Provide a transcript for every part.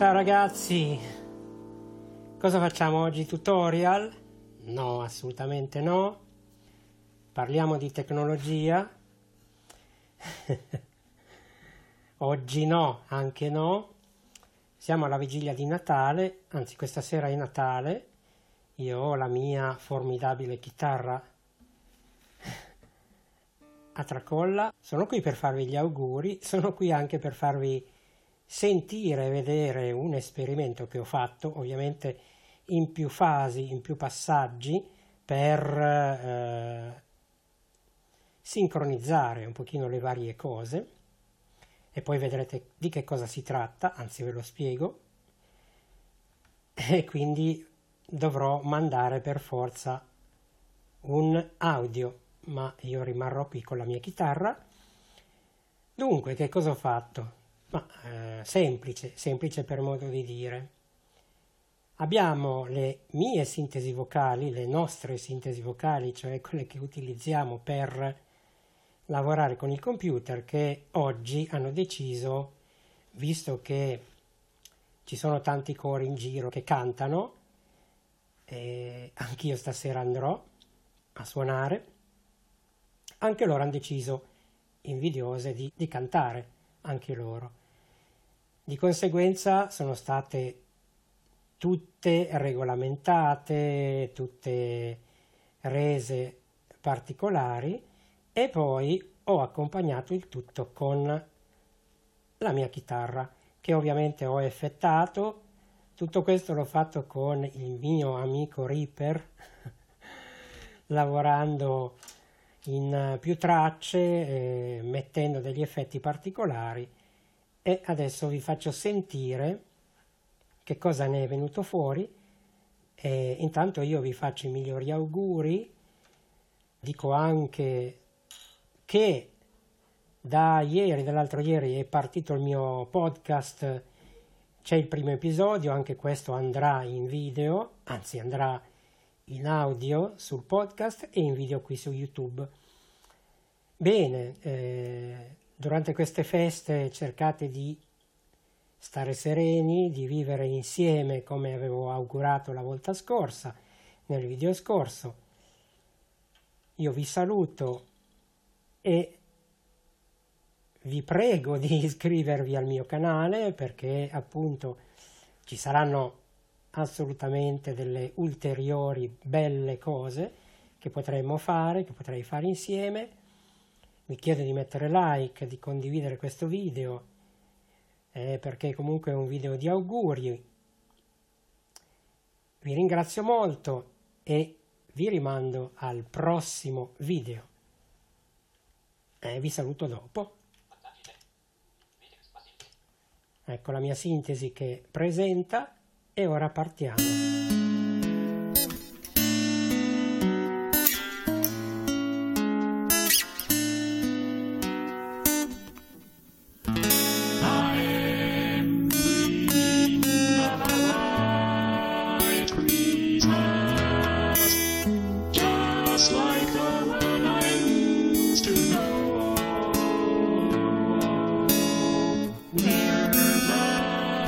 Ciao ragazzi, cosa facciamo oggi? Tutorial? No, assolutamente no. Parliamo di tecnologia. oggi no, anche no. Siamo alla vigilia di Natale, anzi questa sera è Natale. Io ho la mia formidabile chitarra a tracolla. Sono qui per farvi gli auguri, sono qui anche per farvi sentire e vedere un esperimento che ho fatto, ovviamente in più fasi, in più passaggi, per eh, sincronizzare un pochino le varie cose e poi vedrete di che cosa si tratta, anzi ve lo spiego, e quindi dovrò mandare per forza un audio, ma io rimarrò qui con la mia chitarra. Dunque, che cosa ho fatto? Ma eh, semplice, semplice per modo di dire. Abbiamo le mie sintesi vocali, le nostre sintesi vocali, cioè quelle che utilizziamo per lavorare con il computer, che oggi hanno deciso, visto che ci sono tanti cori in giro che cantano, e anch'io stasera andrò a suonare, anche loro hanno deciso, invidiose, di, di cantare, anche loro. Di conseguenza sono state tutte regolamentate, tutte rese particolari e poi ho accompagnato il tutto con la mia chitarra che ovviamente ho effettato. Tutto questo l'ho fatto con il mio amico Reaper lavorando in più tracce, eh, mettendo degli effetti particolari e adesso vi faccio sentire che cosa ne è venuto fuori. E intanto io vi faccio i migliori auguri. Dico anche che da ieri, dall'altro ieri è partito il mio podcast. C'è il primo episodio, anche questo andrà in video, anzi andrà in audio sul podcast e in video qui su YouTube. Bene, eh, durante queste feste cercate di stare sereni, di vivere insieme come avevo augurato la volta scorsa, nel video scorso. Io vi saluto e vi prego di iscrivervi al mio canale perché appunto ci saranno assolutamente delle ulteriori belle cose che potremmo fare, che potrei fare insieme mi chiedo di mettere like, di condividere questo video, eh, perché comunque è un video di auguri. Vi ringrazio molto e vi rimando al prossimo video. Eh, vi saluto dopo. Ecco la mia sintesi che presenta e ora partiamo.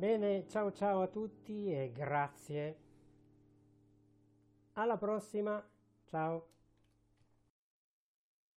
Bene, ciao ciao a tutti e grazie. Alla prossima, ciao.